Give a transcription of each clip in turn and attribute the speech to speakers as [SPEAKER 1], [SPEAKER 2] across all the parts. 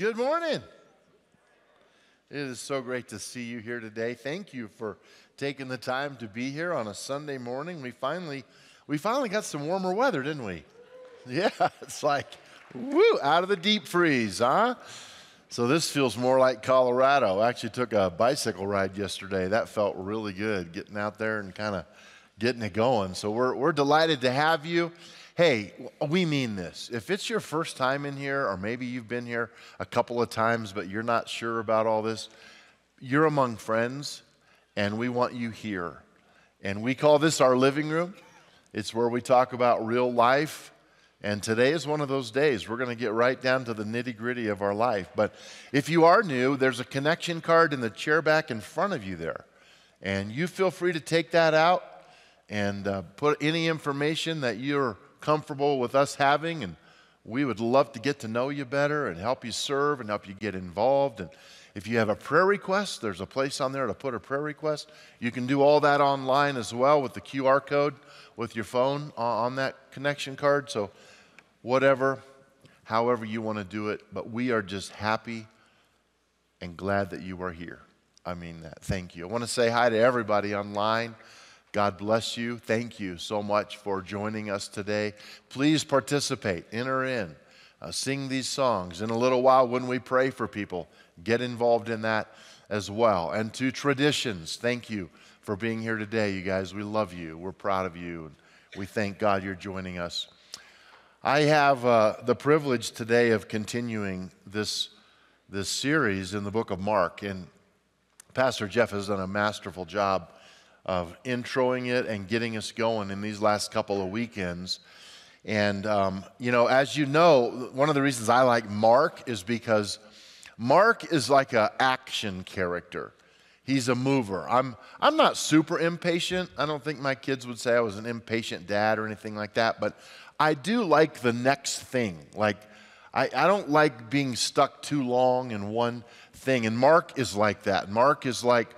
[SPEAKER 1] Good morning. It is so great to see you here today. Thank you for taking the time to be here on a Sunday morning. We finally we finally got some warmer weather, didn't we? Yeah, it's like woo, out of the deep freeze, huh? So this feels more like Colorado. I actually took a bicycle ride yesterday. That felt really good, getting out there and kind of getting it going. So we're we're delighted to have you hey, we mean this. If it's your first time in here, or maybe you've been here a couple of times, but you're not sure about all this, you're among friends, and we want you here. And we call this our living room. It's where we talk about real life. And today is one of those days. We're going to get right down to the nitty gritty of our life. But if you are new, there's a connection card in the chair back in front of you there. And you feel free to take that out and uh, put any information that you're comfortable with us having, and we would love to get to know you better and help you serve and help you get involved. And if you have a prayer request, there's a place on there to put a prayer request. You can do all that online as well with the QR code with your phone on that connection card. So, whatever, however you want to do it, but we are just happy and glad that you are here. I mean that. Thank you. I want to say hi to everybody online. God bless you. Thank you so much for joining us today. Please participate, enter in, uh, sing these songs. In a little while, when we pray for people, get involved in that as well. And to traditions, thank you for being here today, you guys. We love you. We're proud of you. And we thank God you're joining us. I have uh, the privilege today of continuing this, this series in the book of Mark. And Pastor Jeff has done a masterful job of introing it and getting us going in these last couple of weekends. And, um, you know, as you know, one of the reasons I like Mark is because Mark is like an action character. He's a mover. I'm, I'm not super impatient. I don't think my kids would say I was an impatient dad or anything like that, but I do like the next thing. Like, I, I don't like being stuck too long in one thing. And Mark is like that. Mark is like,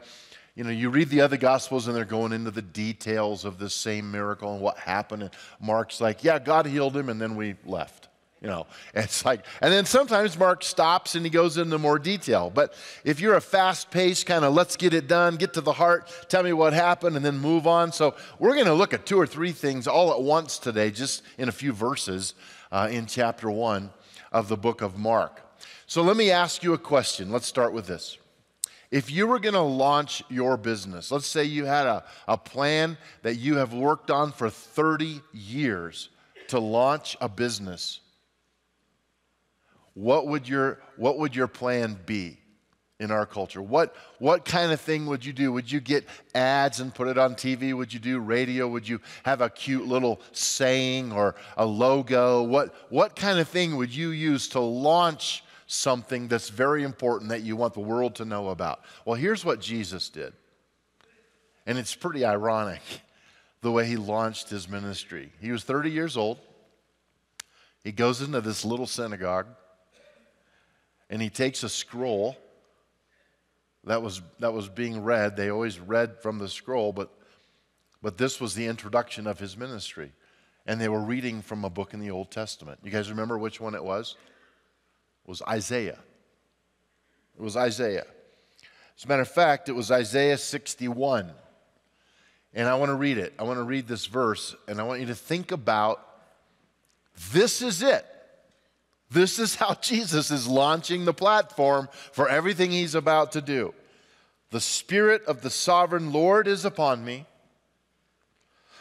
[SPEAKER 1] you know, you read the other gospels and they're going into the details of this same miracle and what happened. And Mark's like, yeah, God healed him, and then we left. You know, it's like, and then sometimes Mark stops and he goes into more detail. But if you're a fast paced kind of let's get it done, get to the heart, tell me what happened, and then move on. So we're going to look at two or three things all at once today, just in a few verses uh, in chapter one of the book of Mark. So let me ask you a question. Let's start with this. If you were going to launch your business, let's say you had a, a plan that you have worked on for 30 years to launch a business, what would your, what would your plan be in our culture? What, what kind of thing would you do? Would you get ads and put it on TV? Would you do radio? Would you have a cute little saying or a logo? What, what kind of thing would you use to launch something that's very important that you want the world to know about. Well, here's what Jesus did. And it's pretty ironic the way he launched his ministry. He was 30 years old. He goes into this little synagogue and he takes a scroll that was, that was being read. They always read from the scroll, but, but this was the introduction of his ministry. And they were reading from a book in the Old Testament. You guys remember which one it was? Was Isaiah. It was Isaiah. As a matter of fact, it was Isaiah 61. And I want to read it. I want to read this verse, and I want you to think about this is it. This is how Jesus is launching the platform for everything he's about to do. The Spirit of the sovereign Lord is upon me,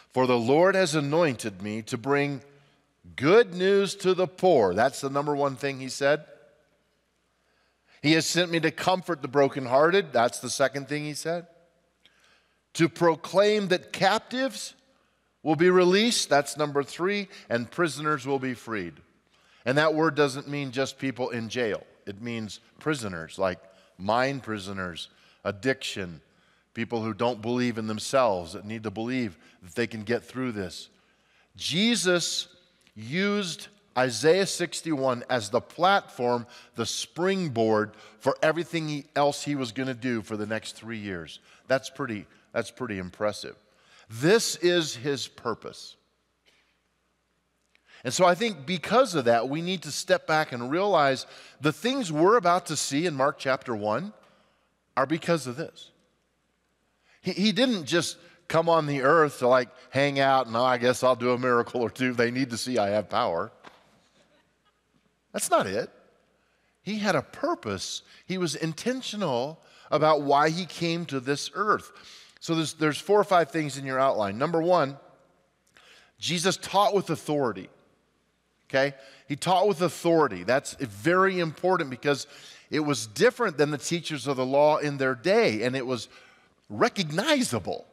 [SPEAKER 1] for the Lord has anointed me to bring good news to the poor. That's the number one thing he said. He has sent me to comfort the brokenhearted. That's the second thing he said. To proclaim that captives will be released. That's number three. And prisoners will be freed. And that word doesn't mean just people in jail, it means prisoners, like mind prisoners, addiction, people who don't believe in themselves, that need to believe that they can get through this. Jesus used Isaiah 61 as the platform, the springboard for everything else he was going to do for the next three years. That's pretty, that's pretty impressive. This is his purpose. And so I think because of that, we need to step back and realize the things we're about to see in Mark chapter 1 are because of this. He, he didn't just come on the earth to like hang out and oh, I guess I'll do a miracle or two. They need to see I have power. That's not it. He had a purpose. He was intentional about why he came to this earth. So there's, there's four or five things in your outline. Number one, Jesus taught with authority. Okay? He taught with authority. That's very important because it was different than the teachers of the law in their day, and it was recognizable.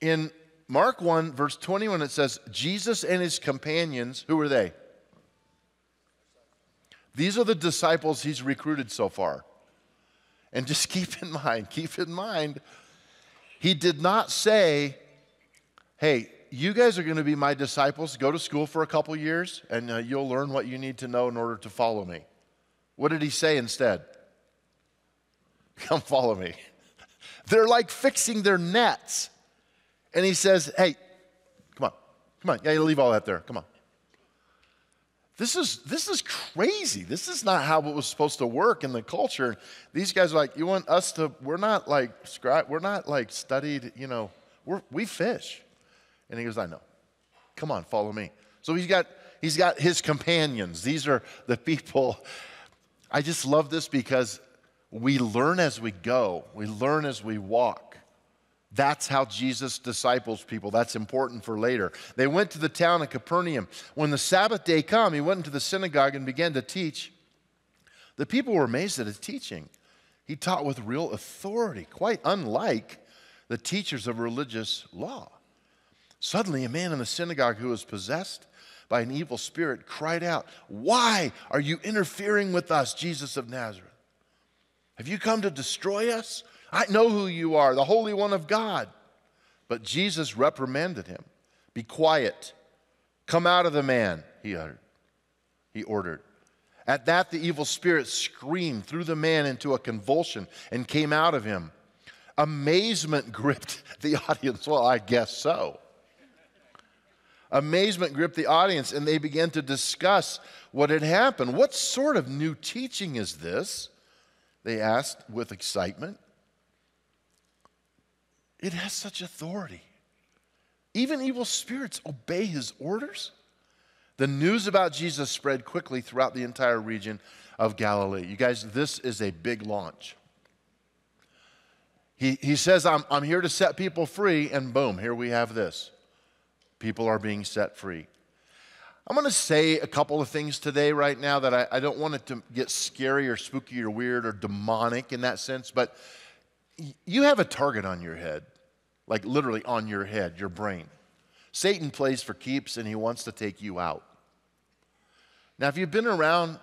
[SPEAKER 1] In Mark 1, verse 21, it says, Jesus and his companions, who were they? These are the disciples he's recruited so far. And just keep in mind, keep in mind, he did not say, hey, you guys are going to be my disciples. Go to school for a couple years and uh, you'll learn what you need to know in order to follow me. What did he say instead? Come follow me. They're like fixing their nets. And he says, Hey, come on, come on. Yeah, you leave all that there. Come on. This is, this is crazy. This is not how it was supposed to work in the culture. These guys are like, you want us to, we're not like, we're not like studied, you know, we're, we fish. And he goes, I know. Come on, follow me. So he's got he's got his companions. These are the people. I just love this because we learn as we go. We learn as we walk. That's how Jesus disciples people. That's important for later. They went to the town of Capernaum. When the Sabbath day come, he went into the synagogue and began to teach. The people were amazed at his teaching. He taught with real authority, quite unlike the teachers of religious law. Suddenly, a man in the synagogue who was possessed by an evil spirit cried out, Why are you interfering with us, Jesus of Nazareth? Have you come to destroy us? I know who you are, the Holy One of God. But Jesus reprimanded him. Be quiet. Come out of the man, he uttered. He ordered. At that, the evil spirit screamed, threw the man into a convulsion, and came out of him. Amazement gripped the audience. Well, I guess so. Amazement gripped the audience, and they began to discuss what had happened. What sort of new teaching is this? They asked with excitement. It has such authority. Even evil spirits obey his orders. The news about Jesus spread quickly throughout the entire region of Galilee. You guys, this is a big launch. He, he says, I'm, I'm here to set people free, and boom, here we have this. People are being set free. I'm going to say a couple of things today, right now, that I, I, don't want it to get scary or spooky or weird or demonic in that sense, but you have a target on your head, like literally on your head, your brain. Satan plays for keeps and he wants to take you out. Now, if you've been around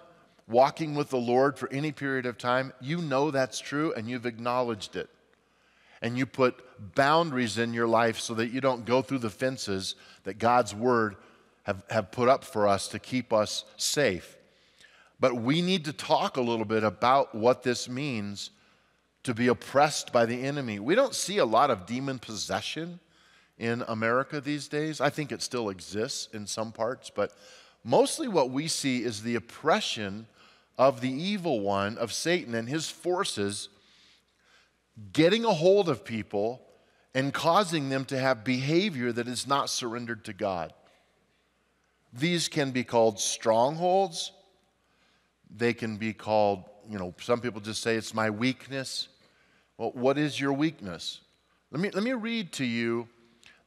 [SPEAKER 1] walking with the Lord for any period of time, you know that's true and you've acknowledged it and you put boundaries in your life so that you don't go through the fences that God's word have, have put up for us to keep us safe. But we need to talk a little bit about what this means to be oppressed by the enemy. We don't see a lot of demon possession in America these days. I think it still exists in some parts, but mostly what we see is the oppression of the evil one, of Satan, and his forces getting a hold of people and causing them to have behavior that is not surrendered to God. These can be called strongholds. They can be called, you know, some people just say it's my weakness. Well, what is your weakness? Let me, let me read to you.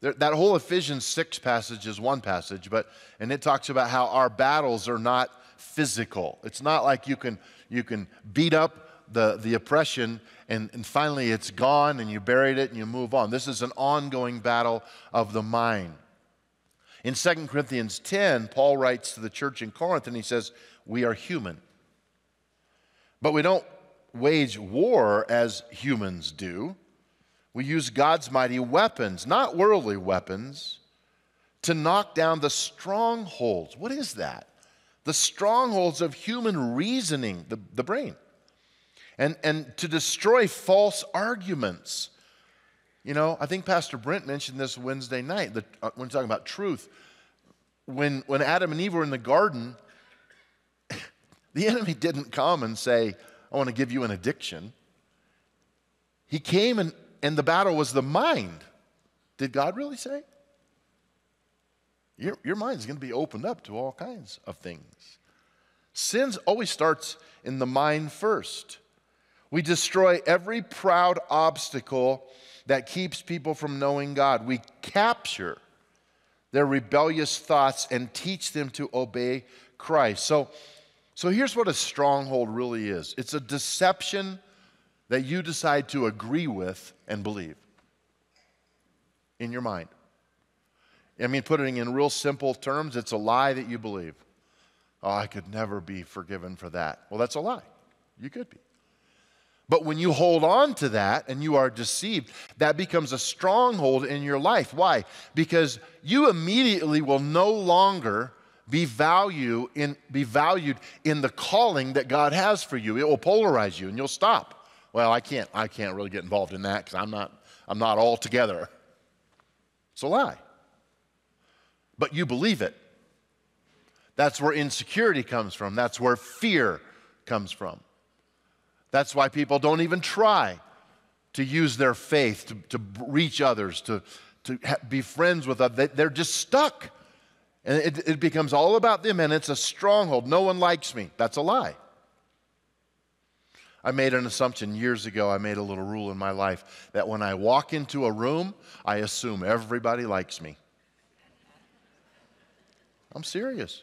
[SPEAKER 1] That whole Ephesians 6 passage is one passage, but, and it talks about how our battles are not physical. It's not like you can, you can beat up the, the oppression and, and finally it's gone and you buried it and you move on. This is an ongoing battle of the mind. In 2 Corinthians 10, Paul writes to the church in Corinth and he says, We are human. But we don't wage war as humans do. We use God's mighty weapons, not worldly weapons, to knock down the strongholds. What is that? The strongholds of human reasoning, the, the brain and, and to destroy false arguments. You know, I think Pastor Brent mentioned this Wednesday night the, uh, when talking about truth. when, when Adam and Eve were in the garden, the enemy didn't come and say, I want to give you an addiction. He came and, and the battle was the mind. Did God really say? Your, your mind is going to be opened up to all kinds of things. Sin always starts in the mind first. We destroy every proud obstacle that keeps people from knowing God. We capture their rebellious thoughts and teach them to obey Christ. So, so here's what a stronghold really is it's a deception that you decide to agree with and believe in your mind. I mean, putting it in real simple terms, it's a lie that you believe. Oh, I could never be forgiven for that. Well, that's a lie. You could be. But when you hold on to that and you are deceived, that becomes a stronghold in your life. Why? Because you immediately will no longer be value in, be valued in the calling that God has for you. It will polarize you and you'll stop. Well, I can't, I can't really get involved in that because I'm not, I'm not all together. It's a lie. But you believe it. That's where insecurity comes from. That's where fear comes from. That's why people don't even try to use their faith to, to reach others, to, to be friends with others. They're just stuck. And it, it becomes all about them, and it's a stronghold. No one likes me. That's a lie. I made an assumption years ago. I made a little rule in my life that when I walk into a room, I assume everybody likes me. I'm serious.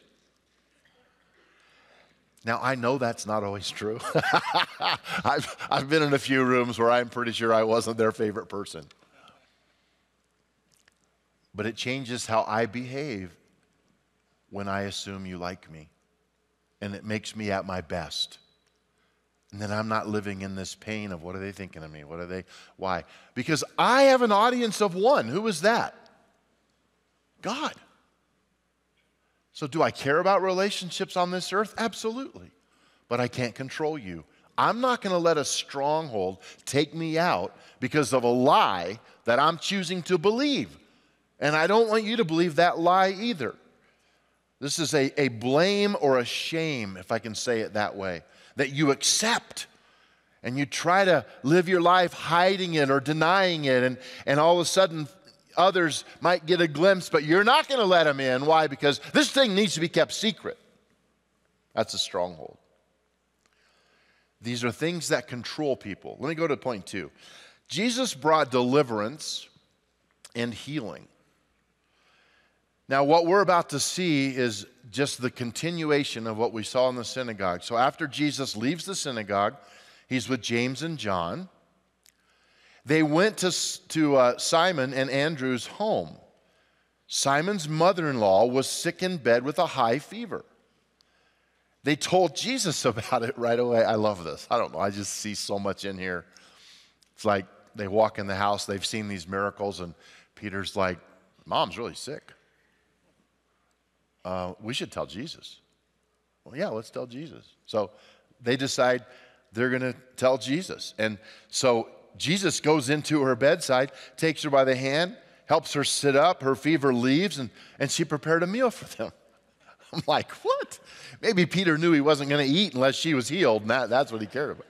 [SPEAKER 1] Now, I know that's not always true. I've, I've been in a few rooms where I'm pretty sure I wasn't their favorite person. But it changes how I behave when I assume you like me. And it makes me at my best. And then I'm not living in this pain of what are they thinking of me? What are they, why? Because I have an audience of one. Who is that? God. So, do I care about relationships on this earth? Absolutely. But I can't control you. I'm not going to let a stronghold take me out because of a lie that I'm choosing to believe. And I don't want you to believe that lie either. This is a, a blame or a shame, if I can say it that way, that you accept and you try to live your life hiding it or denying it, and, and all of a sudden others might get a glimpse, but you're not going to let them in. Why? Because this thing needs to be kept secret. That's a stronghold. These are things that control people. Let me go to point two. Jesus brought deliverance and healing. Now, what we're about to see is just the continuation of what we saw in the synagogue. So, after Jesus leaves the synagogue, he's with James and John. They went to, to uh, Simon and Andrew's home. Simon's mother in law was sick in bed with a high fever. They told Jesus about it right away. I love this. I don't know. I just see so much in here. It's like they walk in the house, they've seen these miracles, and Peter's like, Mom's really sick. Uh, we should tell Jesus. Well, yeah, let's tell Jesus. So they decide they're going to tell Jesus. And so Jesus goes into her bedside, takes her by the hand, helps her sit up. Her fever leaves, and, and she prepared a meal for them. I'm like, what? Maybe Peter knew he wasn't going to eat unless she was healed, and that, that's what he cared about.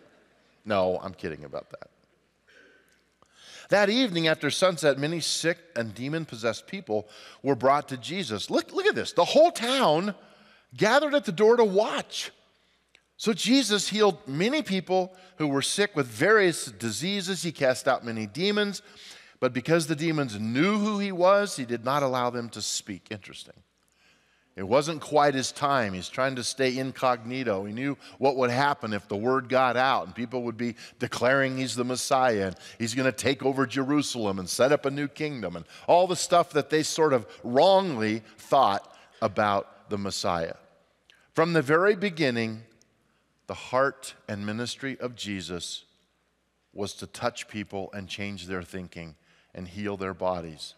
[SPEAKER 1] No, I'm kidding about that. That evening after sunset, many sick and demon possessed people were brought to Jesus. Look, look at this. The whole town gathered at the door to watch. So Jesus healed many people who were sick with various diseases. He cast out many demons, but because the demons knew who he was, he did not allow them to speak. Interesting. It wasn't quite his time. He's trying to stay incognito. He knew what would happen if the word got out and people would be declaring he's the Messiah and he's going to take over Jerusalem and set up a new kingdom and all the stuff that they sort of wrongly thought about the Messiah. From the very beginning, the heart and ministry of Jesus was to touch people and change their thinking and heal their bodies.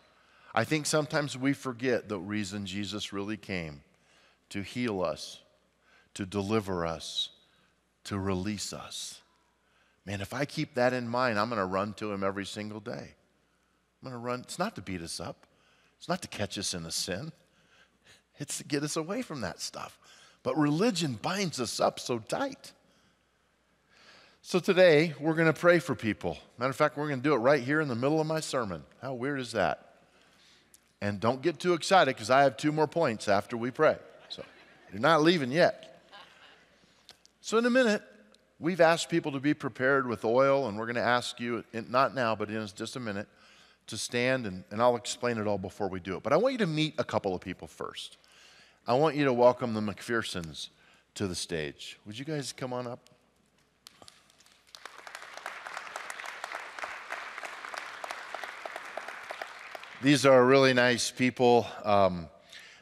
[SPEAKER 1] I think sometimes we forget the reason Jesus really came to heal us, to deliver us, to release us. Man, if I keep that in mind, I'm going to run to him every single day. I'm going to run. It's not to beat us up, it's not to catch us in a sin. It's to get us away from that stuff. But religion binds us up so tight. So today, we're going to pray for people. Matter of fact, we're going to do it right here in the middle of my sermon. How weird is that? And don't get too excited because I have two more points after we pray. So you're not leaving yet. So, in a minute, we've asked people to be prepared with oil, and we're going to ask you, not now, but in just a minute, to stand, and, and I'll explain it all before we do it. But I want you to meet a couple of people first. I want you to welcome the McPhersons to the stage. Would you guys come on up? These are really nice people. Um,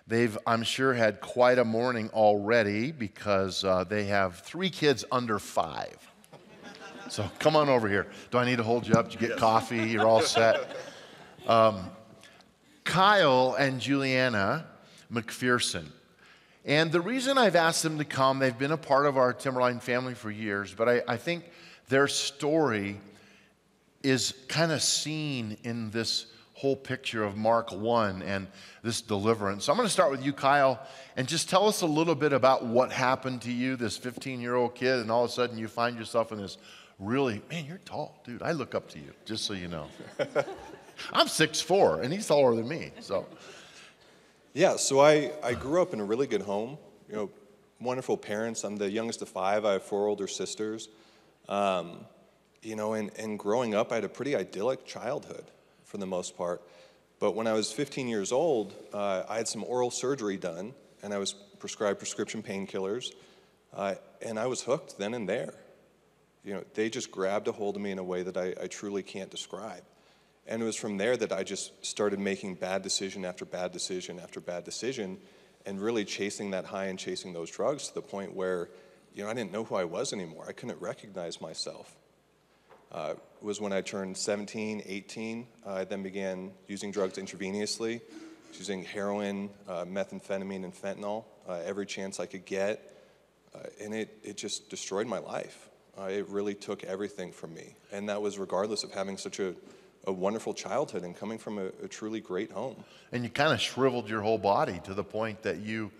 [SPEAKER 1] they've, I'm sure, had quite a morning already because uh, they have three kids under five. So come on over here. Do I need to hold you up? Did you get coffee? You're all set. Um, Kyle and Juliana McPherson. And the reason I've asked them to come, they've been a part of our Timberline family for years, but I, I think their story is kind of seen in this whole picture of Mark 1 and this deliverance. So I'm going to start with you, Kyle, and just tell us a little bit about what happened to you, this 15 year old kid, and all of a sudden you find yourself in this really, man, you're tall, dude. I look up to you, just so you know. I'm 6'4, and he's taller than me, so.
[SPEAKER 2] Yeah, so I, I grew up in a really good home. You know, wonderful parents. I'm the youngest of five. I have four older sisters. Um, you know, and, and growing up, I had a pretty idyllic childhood for the most part. But when I was 15 years old, uh, I had some oral surgery done, and I was prescribed prescription painkillers, uh, and I was hooked then and there. You know, they just grabbed a hold of me in a way that I, I truly can't describe. And it was from there that I just started making bad decision after bad decision after bad decision, and really chasing that high and chasing those drugs to the point where, you know, I didn't know who I was anymore. I couldn't recognize myself. Uh, was when I turned 17, 18. Uh, I then began using drugs intravenously, using heroin, uh, methamphetamine, and fentanyl uh, every chance I could get. Uh, and it, it just destroyed my life. Uh, it really took everything from me. And that was regardless of having such a, a wonderful childhood and coming from a, a truly great home.
[SPEAKER 1] And you kind of shriveled your whole body to the point that you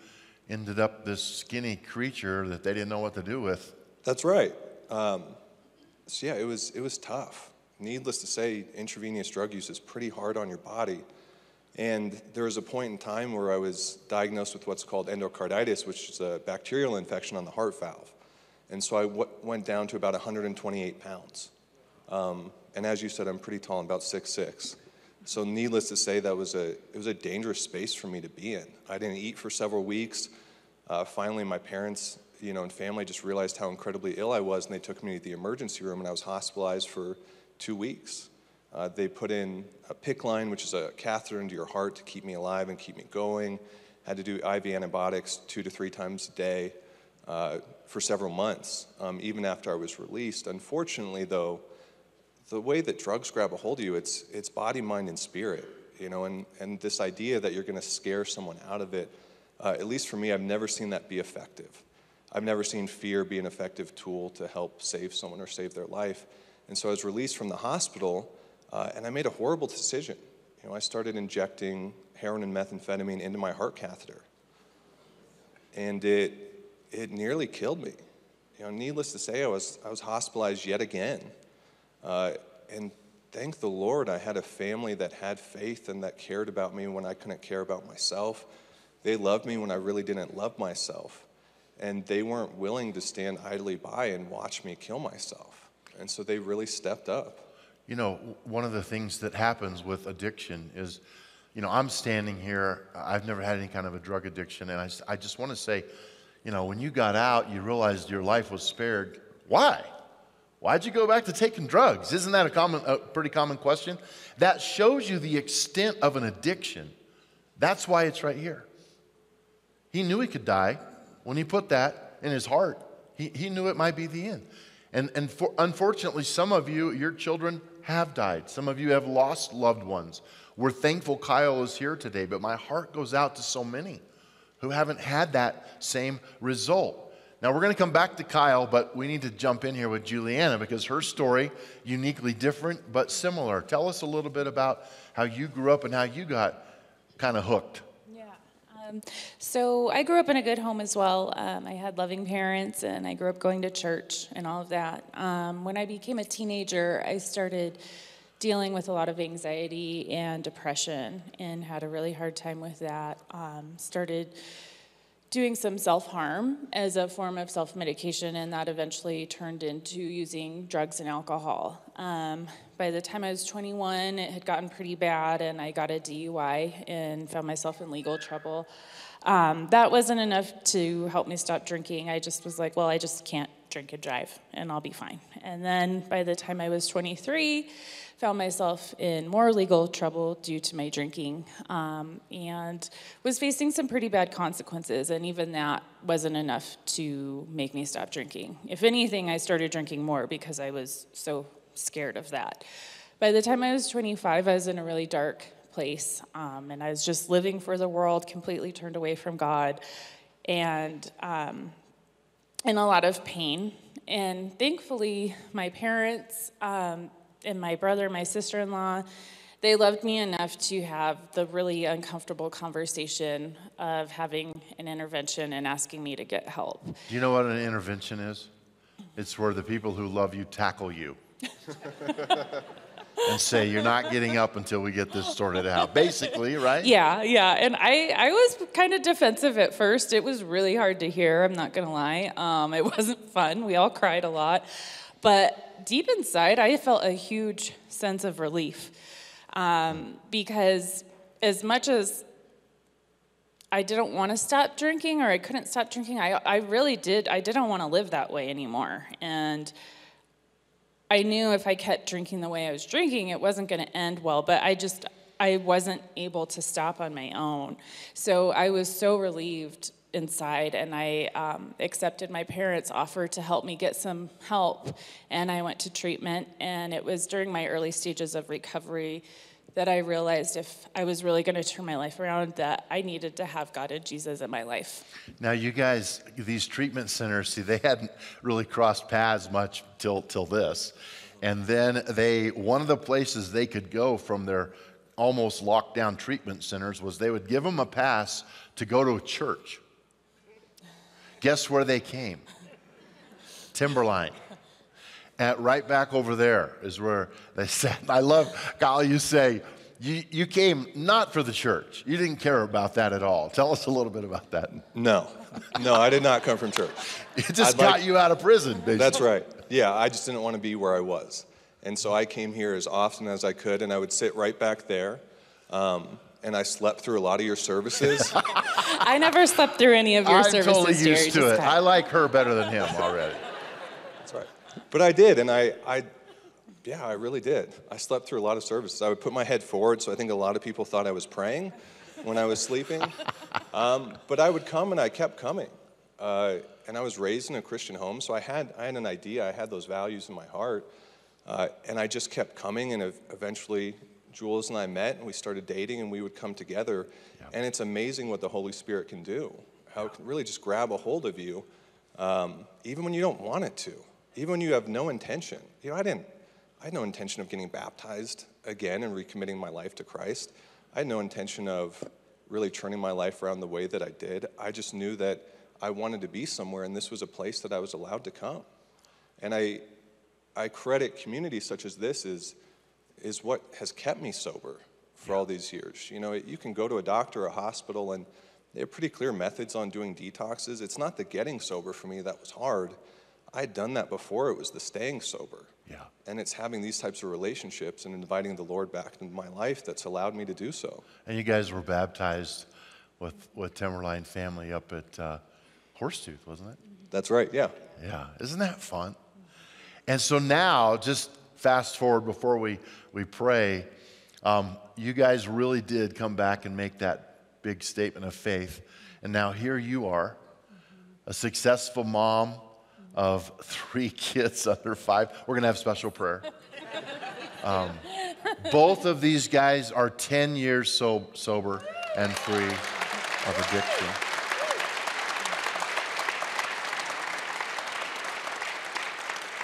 [SPEAKER 1] ended up this skinny creature that they didn't know what to do with.
[SPEAKER 2] That's right. Um, so yeah, it was, it was tough. Needless to say, intravenous drug use is pretty hard on your body. And there was a point in time where I was diagnosed with what's called endocarditis, which is a bacterial infection on the heart valve. And so I w- went down to about 128 pounds. Um, and as you said, I'm pretty tall, I'm about 6'6". So needless to say, that was a, it was a dangerous space for me to be in. I didn't eat for several weeks. Uh, finally, my parents you know, and family just realized how incredibly ill I was, and they took me to the emergency room, and I was hospitalized for two weeks. Uh, they put in a PICC line, which is a catheter into your heart to keep me alive and keep me going. Had to do IV antibiotics two to three times a day uh, for several months, um, even after I was released. Unfortunately, though, the way that drugs grab a hold of you, it's, it's body, mind, and spirit. You know, and, and this idea that you're going to scare someone out of it, uh, at least for me, I've never seen that be effective. I've never seen fear be an effective tool to help save someone or save their life. And so I was released from the hospital, uh, and I made a horrible decision. You know, I started injecting heroin and methamphetamine into my heart catheter, and it it nearly killed me. You know, needless to say, I was I was hospitalized yet again, uh, and thank the Lord, I had a family that had faith and that cared about me when I couldn't care about myself. They loved me when I really didn't love myself and they weren't willing to stand idly by and watch me kill myself. And so they really stepped up.
[SPEAKER 1] You know, one of the things that happens with addiction is, you know, I'm standing here, I've never had any kind of a drug addiction, and I, I just want to say, you know, when you got out, you realized your life was spared. Why? Why'd you go back to taking drugs? Isn't that a common, a pretty common question? That shows you the extent of an addiction. That's why it's right here. He knew he could die when he put that in his heart, he, he knew it might be the end. And, and for, unfortunately, some of you, your children have died. Some of you have lost loved ones. We're thankful Kyle is here today, but my heart goes out to so many who haven't had that same result. Now, we're going to come back to Kyle, but we need to jump in here with Juliana because her story, uniquely different but similar. Tell us a little bit about how you grew up and how you got kind of hooked.
[SPEAKER 3] Um, so I grew up in a good home as well. Um, I had loving parents, and I grew up going to church and all of that. Um, when I became a teenager, I started dealing with a lot of anxiety and depression, and had a really hard time with that. Um, started doing some self harm as a form of self medication, and that eventually turned into using drugs and alcohol. Um, by the time I was 21, it had gotten pretty bad, and I got a DUI and found myself in legal trouble. Um, that wasn't enough to help me stop drinking. I just was like, well, I just can't drink and drive, and I'll be fine. And then by the time I was 23, found myself in more legal trouble due to my drinking um, and was facing some pretty bad consequences. And even that wasn't enough to make me stop drinking. If anything, I started drinking more because I was so scared of that. By the time I was 25, I was in a really dark place, um, and I was just living for the world, completely turned away from God, and um, in a lot of pain. And thankfully, my parents um, and my brother, my sister in law, they loved me enough to have the really uncomfortable conversation of having an intervention and asking me to get help.
[SPEAKER 1] Do you know what an intervention is? It's where the people who love you tackle you. and say you're not getting up until we get this sorted out basically right
[SPEAKER 3] yeah yeah and i i was kind of defensive at first it was really hard to hear i'm not gonna lie um, it wasn't fun we all cried a lot but deep inside i felt a huge sense of relief um, because as much as I didn't want to stop drinking or I couldn't stop drinking. I, I really did. I didn't want to live that way anymore. And I knew if I kept drinking the way I was drinking, it wasn't going to end well, but I just, I wasn't able to stop on my own. So I was so relieved inside, and I um, accepted my parents' offer to help me get some help. And I went to treatment, and it was during my early stages of recovery that I realized if I was really going to turn my life around, that I needed to have God and Jesus in my life.
[SPEAKER 1] Now, you guys, these treatment centers, see, they hadn't really crossed paths much till till this, and then they one of the places they could go from their almost locked down treatment centers was they would give them a pass to go to a church. Guess where they came? Timberline. And right back over there is where they sat. I love, Golly, you say, you, you came not for the church. You didn't care about that at all. Tell us a little bit about that.
[SPEAKER 2] No, no, I did not come from church.
[SPEAKER 1] It just I'd got like, you out of prison, basically.
[SPEAKER 2] That's right. Yeah, I just didn't want to be where I was. And so I came here as often as I could, and I would sit right back there. Um, and I slept through a lot of your services.
[SPEAKER 3] I never slept through any of your
[SPEAKER 1] I'm
[SPEAKER 3] services.
[SPEAKER 1] I'm totally used Jerry, to it. I like her better than him already.
[SPEAKER 2] But I did, and I, I, yeah, I really did. I slept through a lot of services. I would put my head forward, so I think a lot of people thought I was praying when I was sleeping. Um, but I would come, and I kept coming. Uh, and I was raised in a Christian home, so I had, I had an idea. I had those values in my heart. Uh, and I just kept coming, and eventually Jules and I met, and we started dating, and we would come together. Yeah. And it's amazing what the Holy Spirit can do, how it can really just grab a hold of you, um, even when you don't want it to even when you have no intention. You know, I didn't, I had no intention of getting baptized again and recommitting my life to Christ. I had no intention of really turning my life around the way that I did. I just knew that I wanted to be somewhere, and this was a place that I was allowed to come. And I, I credit communities such as this is, is what has kept me sober for yeah. all these years. You know, you can go to a doctor or a hospital, and they have pretty clear methods on doing detoxes. It's not the getting sober for me that was hard. I had done that before. It was the staying sober.
[SPEAKER 1] Yeah.
[SPEAKER 2] And it's having these types of relationships and inviting the Lord back into my life that's allowed me to do so.
[SPEAKER 1] And you guys were baptized with with Timberline family up at uh, Horsetooth, wasn't it?
[SPEAKER 2] That's right. Yeah.
[SPEAKER 1] Yeah. Isn't that fun? And so now, just fast forward before we we pray, um, you guys really did come back and make that big statement of faith, and now here you are, a successful mom of three kids under five. We're going to have special prayer. Um, both of these guys are 10 years so, sober and free of addiction.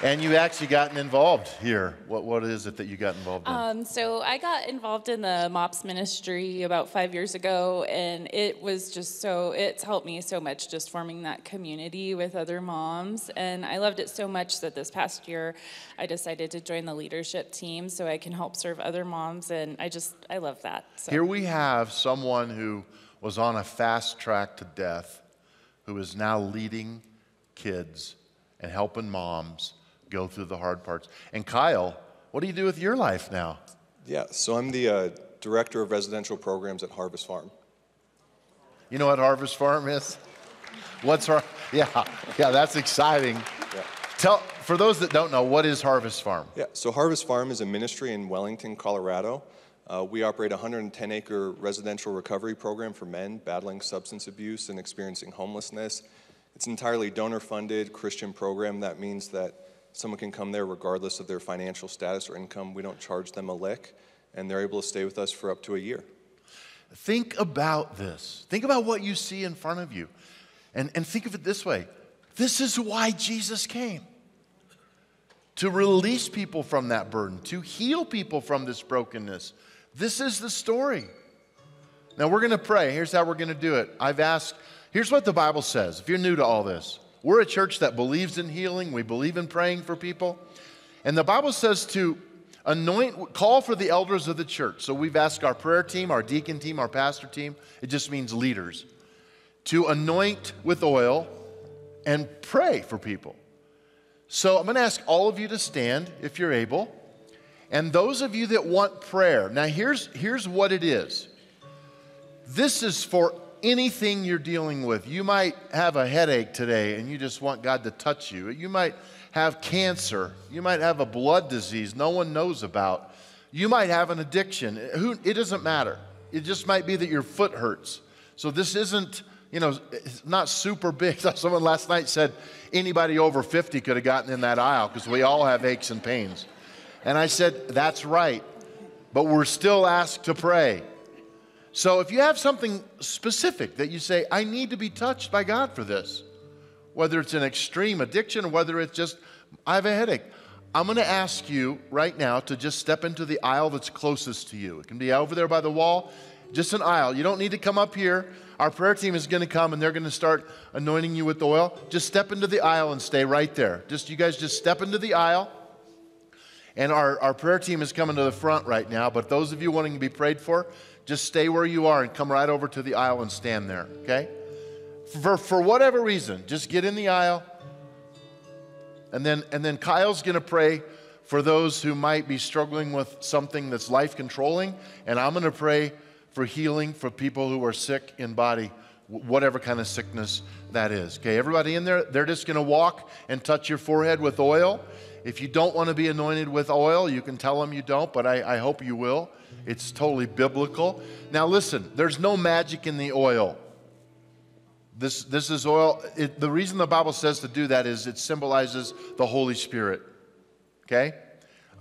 [SPEAKER 1] And you actually gotten involved here. What, what is it that you got involved in?
[SPEAKER 3] Um, so I got involved in the MOPS ministry about five years ago, and it was just so, it's helped me so much just forming that community with other moms. And I loved it so much that this past year I decided to join the leadership team so I can help serve other moms, and I just, I love that. So.
[SPEAKER 1] Here we have someone who was on a fast track to death, who is now leading kids and helping moms go through the hard parts. And Kyle, what do you do with your life now?
[SPEAKER 2] Yeah, so I'm the uh, director of residential programs at Harvest Farm.
[SPEAKER 1] You know what Harvest Farm is? What's our, yeah, yeah, that's exciting.
[SPEAKER 2] Yeah.
[SPEAKER 1] Tell, for those that don't know, what is Harvest Farm?
[SPEAKER 2] Yeah, so Harvest Farm is a ministry in Wellington, Colorado. Uh, we operate a 110 acre residential recovery program for men battling substance abuse and experiencing homelessness. It's an entirely donor funded Christian program. That means that someone can come there regardless of their financial status or income. We don't charge them a lick, and they're able to stay with us for up to a year.
[SPEAKER 1] Think about this. Think about what you see in front of you. And, and think of it this way this is why Jesus came to release people from that burden, to heal people from this brokenness. This is the story. Now we're going to pray. Here's how we're going to do it. I've asked, here's what the Bible says. If you're new to all this, we're a church that believes in healing, we believe in praying for people. And the Bible says to anoint, call for the elders of the church. So we've asked our prayer team, our deacon team, our pastor team, it just means leaders, to anoint with oil and pray for people. So I'm going to ask all of you to stand if you're able. And those of you that want prayer, now here's, here's what it is this is for anything you're dealing with. You might have a headache today and you just want God to touch you. You might have cancer. You might have a blood disease no one knows about. You might have an addiction. It doesn't matter. It just might be that your foot hurts. So this isn't, you know, it's not super big. Someone last night said anybody over 50 could have gotten in that aisle because we all have aches and pains. And I said, that's right. But we're still asked to pray. So if you have something specific that you say, I need to be touched by God for this, whether it's an extreme addiction or whether it's just, I have a headache, I'm going to ask you right now to just step into the aisle that's closest to you. It can be over there by the wall, just an aisle. You don't need to come up here. Our prayer team is going to come and they're going to start anointing you with oil. Just step into the aisle and stay right there. Just you guys just step into the aisle. And our, our prayer team is coming to the front right now, but those of you wanting to be prayed for, just stay where you are and come right over to the aisle and stand there, okay? For, for whatever reason, just get in the aisle. And then, and then Kyle's going to pray for those who might be struggling with something that's life controlling. And I'm going to pray for healing for people who are sick in body, whatever kind of sickness that is. Okay, everybody in there, they're just going to walk and touch your forehead with oil. If you don't want to be anointed with oil, you can tell them you don't, but I, I hope you will. It's totally biblical. Now, listen, there's no magic in the oil. This, this is oil. It, the reason the Bible says to do that is it symbolizes the Holy Spirit. Okay?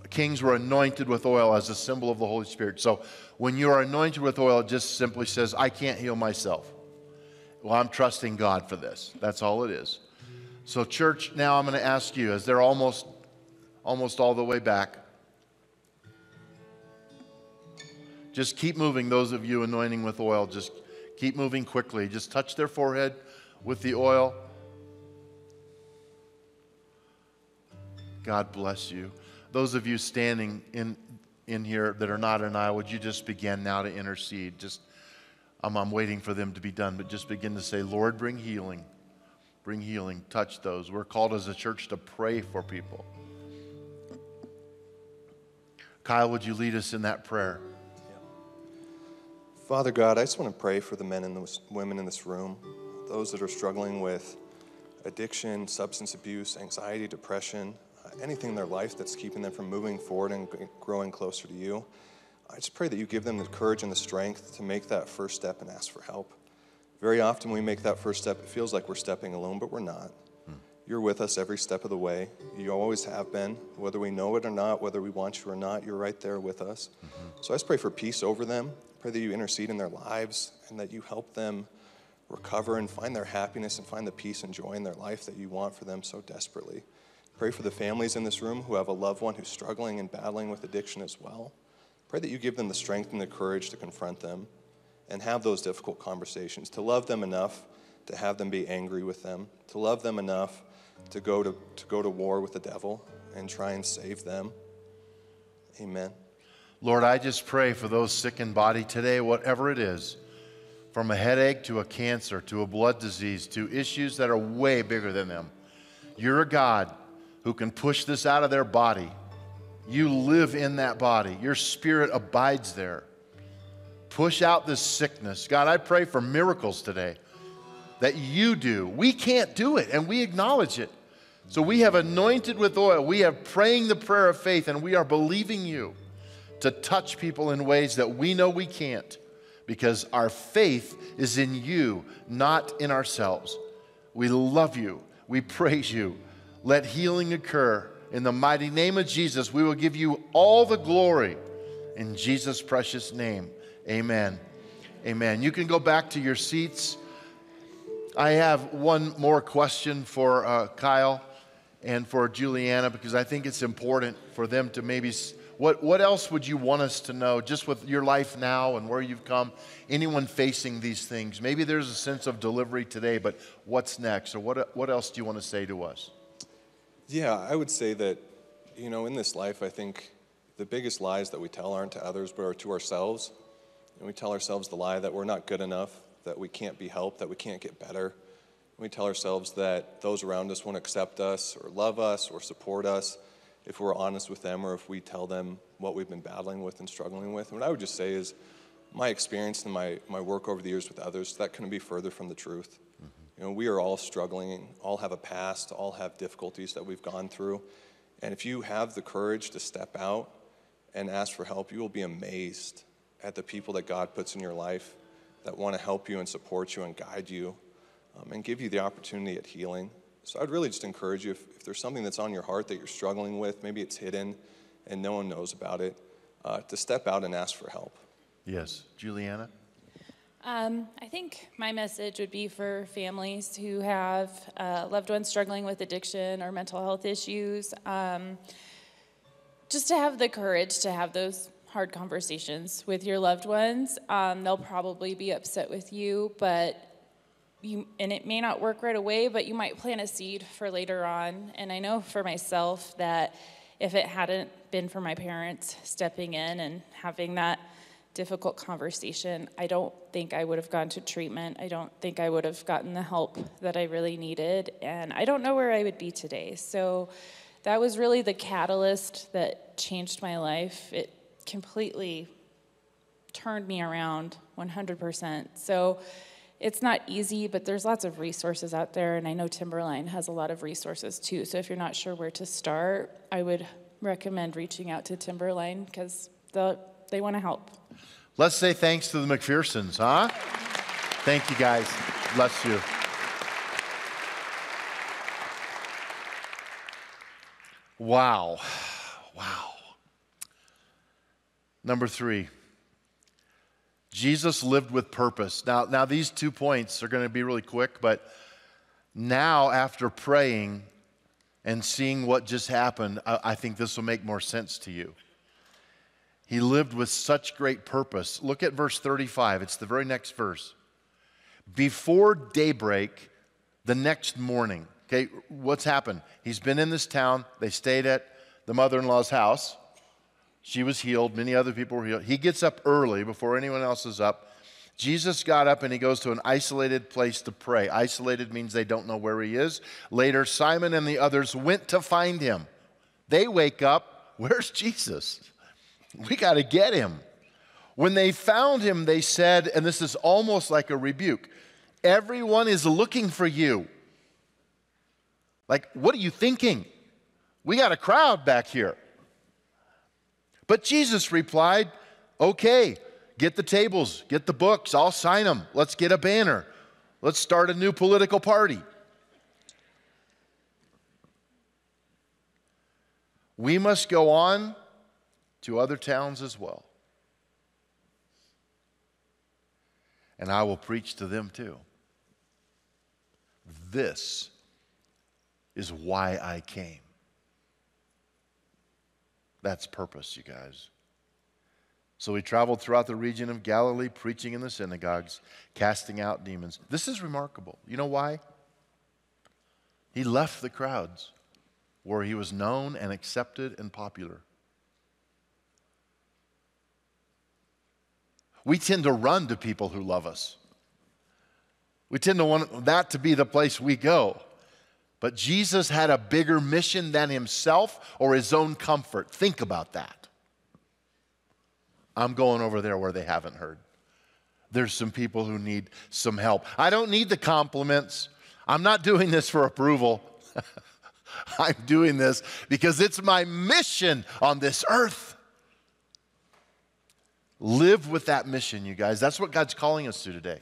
[SPEAKER 1] Kings were anointed with oil as a symbol of the Holy Spirit. So when you are anointed with oil, it just simply says, I can't heal myself. Well, I'm trusting God for this. That's all it is. So, church, now I'm going to ask you, as they're almost, almost all the way back, Just keep moving, those of you anointing with oil. Just keep moving quickly. Just touch their forehead with the oil. God bless you. Those of you standing in, in here that are not in aisle, would you just begin now to intercede? Just, I'm, I'm waiting for them to be done, but just begin to say, Lord, bring healing. Bring healing. Touch those. We're called as a church to pray for people. Kyle, would you lead us in that prayer?
[SPEAKER 2] Father God, I just want to pray for the men and the women in this room, those that are struggling with addiction, substance abuse, anxiety, depression, uh, anything in their life that's keeping them from moving forward and growing closer to you. I just pray that you give them the courage and the strength to make that first step and ask for help. Very often, when we make that first step, it feels like we're stepping alone, but we're not. Hmm. You're with us every step of the way. You always have been. Whether we know it or not, whether we want you or not, you're right there with us. Mm-hmm. So I just pray for peace over them. Pray that you intercede in their lives and that you help them recover and find their happiness and find the peace and joy in their life that you want for them so desperately. Pray for the families in this room who have a loved one who's struggling and battling with addiction as well. Pray that you give them the strength and the courage to confront them and have those difficult conversations, to love them enough to have them be angry with them, to love them enough to go to, to go to war with the devil and try and save them. Amen.
[SPEAKER 1] Lord, I just pray for those sick in body today, whatever it is, from a headache to a cancer to a blood disease to issues that are way bigger than them. You're a God who can push this out of their body. You live in that body, your spirit abides there. Push out this sickness. God, I pray for miracles today that you do. We can't do it, and we acknowledge it. So we have anointed with oil. We have praying the prayer of faith, and we are believing you to touch people in ways that we know we can't because our faith is in you, not in ourselves. We love you. We praise you. Let healing occur. In the mighty name of Jesus, we will give you all the glory. In Jesus' precious name, amen. Amen. You can go back to your seats. I have one more question for uh, Kyle and for Juliana because I think it's important for them to maybe. What, what else would you want us to know just with your life now and where you've come? Anyone facing these things? Maybe there's a sense of delivery today, but what's next? Or what, what else do you want to say to us?
[SPEAKER 2] Yeah, I would say that, you know, in this life, I think the biggest lies that we tell aren't to others, but are to ourselves. And we tell ourselves the lie that we're not good enough, that we can't be helped, that we can't get better. We tell ourselves that those around us won't accept us or love us or support us if we're honest with them or if we tell them what we've been battling with and struggling with. And what I would just say is my experience and my, my work over the years with others, that couldn't be further from the truth. Mm-hmm. You know, we are all struggling, all have a past, all have difficulties that we've gone through. And if you have the courage to step out and ask for help, you will be amazed at the people that God puts in your life that want to help you and support you and guide you um, and give you the opportunity at healing. So I'd really just encourage you if, if, there's something that's on your heart that you're struggling with, maybe it's hidden and no one knows about it, uh, to step out and ask for help.
[SPEAKER 1] Yes. Juliana?
[SPEAKER 3] Um, I think my message would be for families who have uh, loved ones struggling with addiction or mental health issues. Um, just to have the courage to have those hard conversations with your loved ones. Um, they'll probably be upset with you, but you, and it may not work right away, but you might plant a seed for later on. And I know for myself that if it hadn't been for my parents stepping in and having that difficult conversation, I don't think I would have gone to treatment. I don't think I would have gotten the help that I really needed. And I don't know where I would be today. So that was really the catalyst that changed my life. It completely turned me around 100%. So it's not easy, but there's lots of resources out there, and I know Timberline has a lot of resources too. So if you're not sure where to start, I would recommend reaching out to Timberline because they want to help.
[SPEAKER 1] Let's say thanks to the McPhersons, huh? Thank you, guys. Bless you. Wow. Wow. Number three. Jesus lived with purpose. Now, now these two points are going to be really quick, but now after praying and seeing what just happened, I, I think this will make more sense to you. He lived with such great purpose. Look at verse 35, it's the very next verse. Before daybreak, the next morning, okay, what's happened? He's been in this town, they stayed at the mother in law's house. She was healed. Many other people were healed. He gets up early before anyone else is up. Jesus got up and he goes to an isolated place to pray. Isolated means they don't know where he is. Later, Simon and the others went to find him. They wake up. Where's Jesus? We got to get him. When they found him, they said, and this is almost like a rebuke everyone is looking for you. Like, what are you thinking? We got a crowd back here. But Jesus replied, Okay, get the tables, get the books, I'll sign them. Let's get a banner. Let's start a new political party. We must go on to other towns as well. And I will preach to them too. This is why I came. That's purpose, you guys. So he traveled throughout the region of Galilee, preaching in the synagogues, casting out demons. This is remarkable. You know why? He left the crowds where he was known and accepted and popular. We tend to run to people who love us. We tend to want that to be the place we go. But Jesus had a bigger mission than himself or his own comfort. Think about that. I'm going over there where they haven't heard. There's some people who need some help. I don't need the compliments. I'm not doing this for approval. I'm doing this because it's my mission on this earth. Live with that mission, you guys. That's what God's calling us to today.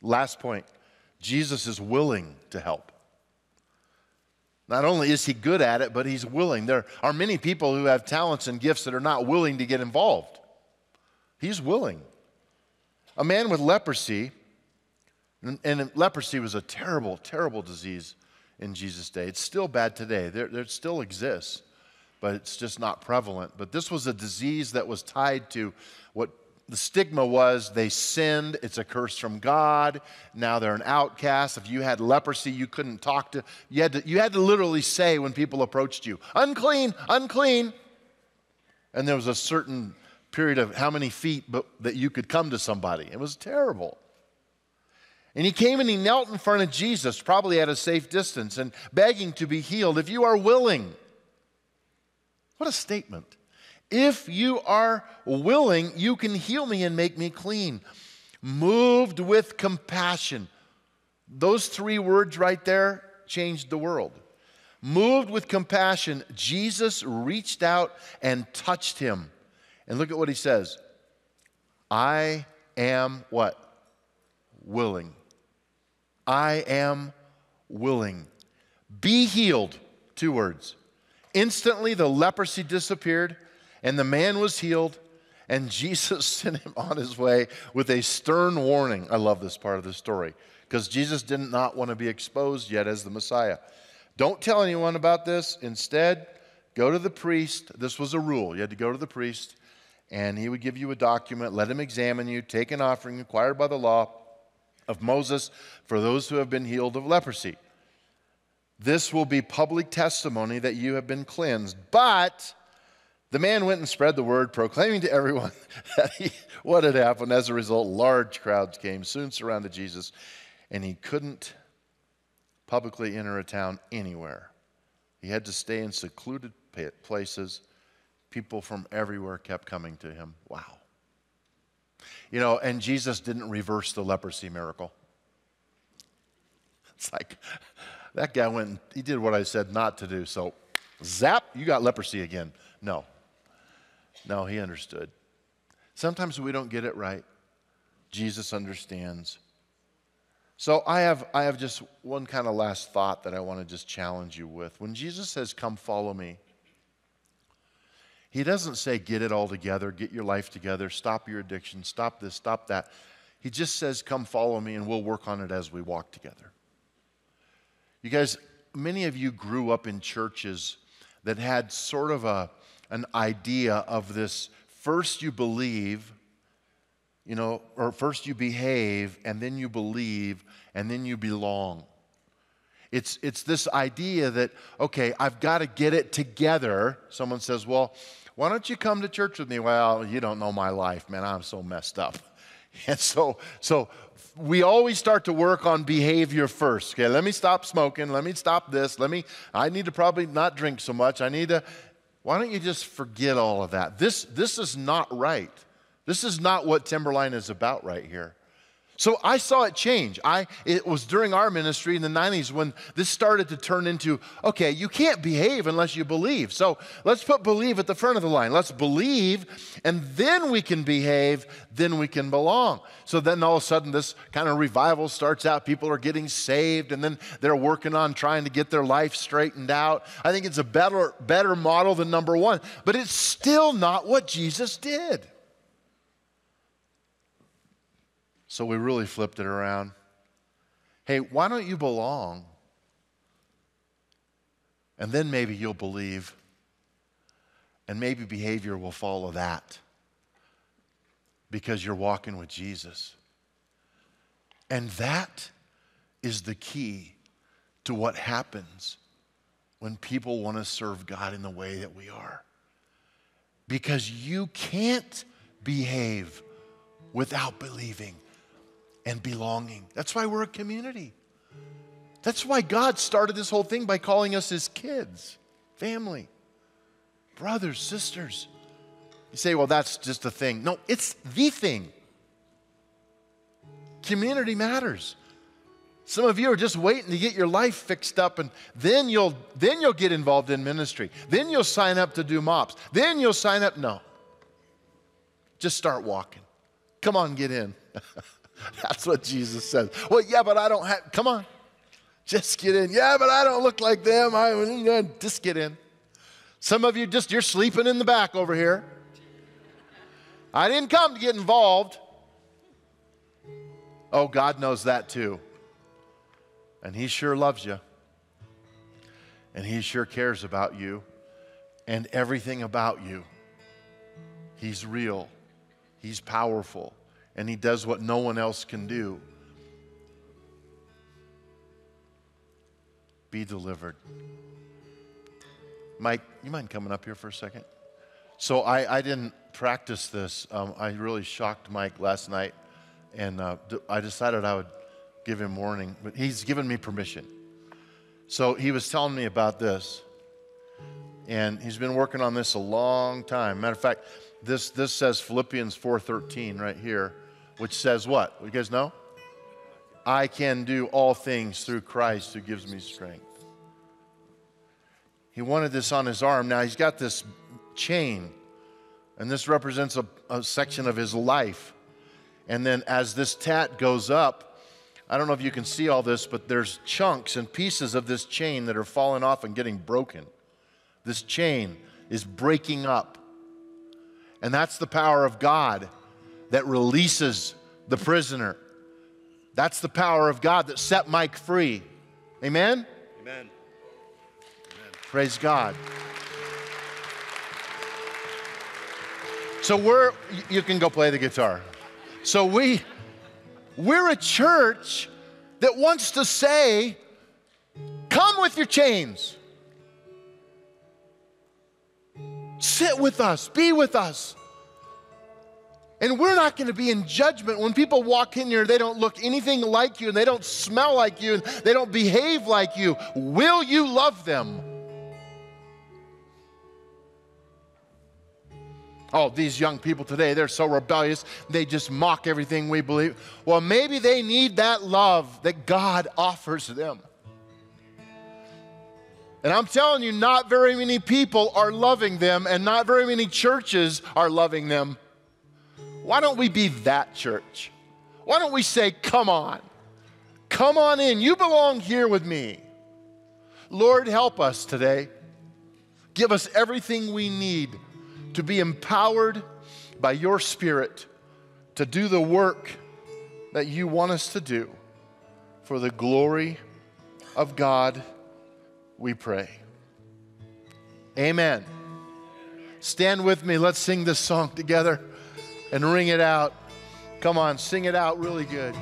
[SPEAKER 1] Last point Jesus is willing to help. Not only is he good at it, but he's willing. There are many people who have talents and gifts that are not willing to get involved. He's willing. A man with leprosy, and, leprosy was a terrible, terrible disease in Jesus' day. It's still bad today. There, there still exists, but it's just not prevalent. But this was a disease that was tied to what the stigma was they sinned, it's a curse from God. Now they're an outcast. If you had leprosy, you couldn't talk to you had to, you had to literally say when people approached you, unclean, unclean. And there was a certain period of how many feet but, that you could come to somebody. It was terrible. And he came and he knelt in front of Jesus, probably at a safe distance, and begging to be healed if you are willing. What a statement. If you are willing, you can heal me and make me clean. Moved with compassion. Those three words right there changed the world. Moved with compassion, Jesus reached out and touched him. And look at what he says I am what? Willing. I am willing. Be healed. Two words. Instantly, the leprosy disappeared and the man was healed, and Jesus sent him on his way with a stern warning. I love this part of the story because Jesus did not want to be exposed yet as the Messiah. Don't tell anyone about this. Instead, go to the priest. This was a rule. You had to go to the priest, and he would give you a document, let him examine you, take an offering required by the law of Moses for those who have been healed of leprosy. This will be public testimony that you have been cleansed. But the man went and spread the word, proclaiming to everyone what had happened. As a result, large crowds came, soon surrounded Jesus, and he couldn't publicly enter a town anywhere. He had to stay in secluded places. People from everywhere kept coming to him. Wow. You know, and Jesus didn't reverse the leprosy miracle. It's like that guy went he did what I said not to do. So, zap, you got leprosy again. No, no, he understood. Sometimes we don't get it right. Jesus understands. So I have, I have just one kind of last thought that I want to just challenge you with. When Jesus says, Come follow me, he doesn't say, Get it all together, get your life together, stop your addiction, stop this, stop that. He just says, Come follow me, and we'll work on it as we walk together. You guys, many of you grew up in churches that had sort of a, an idea of this first you believe, you know, or first you behave, and then you believe, and then you belong. It's, it's this idea that, okay, I've got to get it together. Someone says, well, why don't you come to church with me? Well, you don't know my life, man. I'm so messed up. And so, so we always start to work on behavior first. Okay, let me stop smoking. Let me stop this. Let me, I need to probably not drink so much. I need to, why don't you just forget all of that? This, this is not right. This is not what Timberline is about right here. So I saw it change. I, it was during our ministry in the 90s when this started to turn into okay, you can't behave unless you believe. So let's put believe at the front of the line. Let's believe, and then we can behave, then we can belong. So then all of a sudden, this kind of revival starts out. People are getting saved, and then they're working on trying to get their life straightened out. I think it's a better, better model than number one, but it's still not what Jesus did. So we really flipped it around. Hey, why don't you belong? And then maybe you'll believe. And maybe behavior will follow that because you're walking with Jesus. And that is the key to what happens when people want to serve God in the way that we are. Because you can't behave without believing and belonging. That's why we're a community. That's why God started this whole thing by calling us his kids, family, brothers, sisters. You say, well, that's just a thing. No, it's the thing. Community matters. Some of you are just waiting to get your life fixed up and then you'll then you'll get involved in ministry. Then you'll sign up to do mops. Then you'll sign up no. Just start walking. Come on, get in. That's what Jesus says. Well, yeah, but I don't have come on. Just get in. Yeah, but I don't look like them. I just get in. Some of you just you're sleeping in the back over here. I didn't come to get involved. Oh, God knows that too. And He sure loves you. And He sure cares about you and everything about you. He's real, He's powerful, and He does what no one else can do. Be delivered. Mike, you mind coming up here for a second? So I, I didn't practice this. Um, I really shocked Mike last night, and uh, I decided I would give him warning, but he's given me permission. So he was telling me about this, and he's been working on this a long time. Matter of fact, this, this says Philippians 4.13 right here, which says what? You guys know? I can do all things through Christ who gives me strength. He wanted this on his arm. Now he's got this chain, and this represents a, a section of his life. And then as this tat goes up, I don't know if you can see all this, but there's chunks and pieces of this chain that are falling off and getting broken. This chain is breaking up. And that's the power of God that releases the prisoner. That's the power of God that set Mike free. Amen?
[SPEAKER 4] Amen. Amen.
[SPEAKER 1] Praise God. So we're, you can go play the guitar. So we, we're a church that wants to say, Come with your chains. Sit with us, be with us. And we're not going to be in judgment when people walk in here, they don't look anything like you, and they don't smell like you, and they don't behave like you. Will you love them? Oh, these young people today, they're so rebellious, they just mock everything we believe. Well, maybe they need that love that God offers them. And I'm telling you, not very many people are loving them, and not very many churches are loving them. Why don't we be that church? Why don't we say, Come on, come on in. You belong here with me. Lord, help us today. Give us everything we need to be empowered by your Spirit to do the work that you want us to do for the glory of God, we pray. Amen. Stand with me. Let's sing this song together and ring it out. Come on, sing it out really good.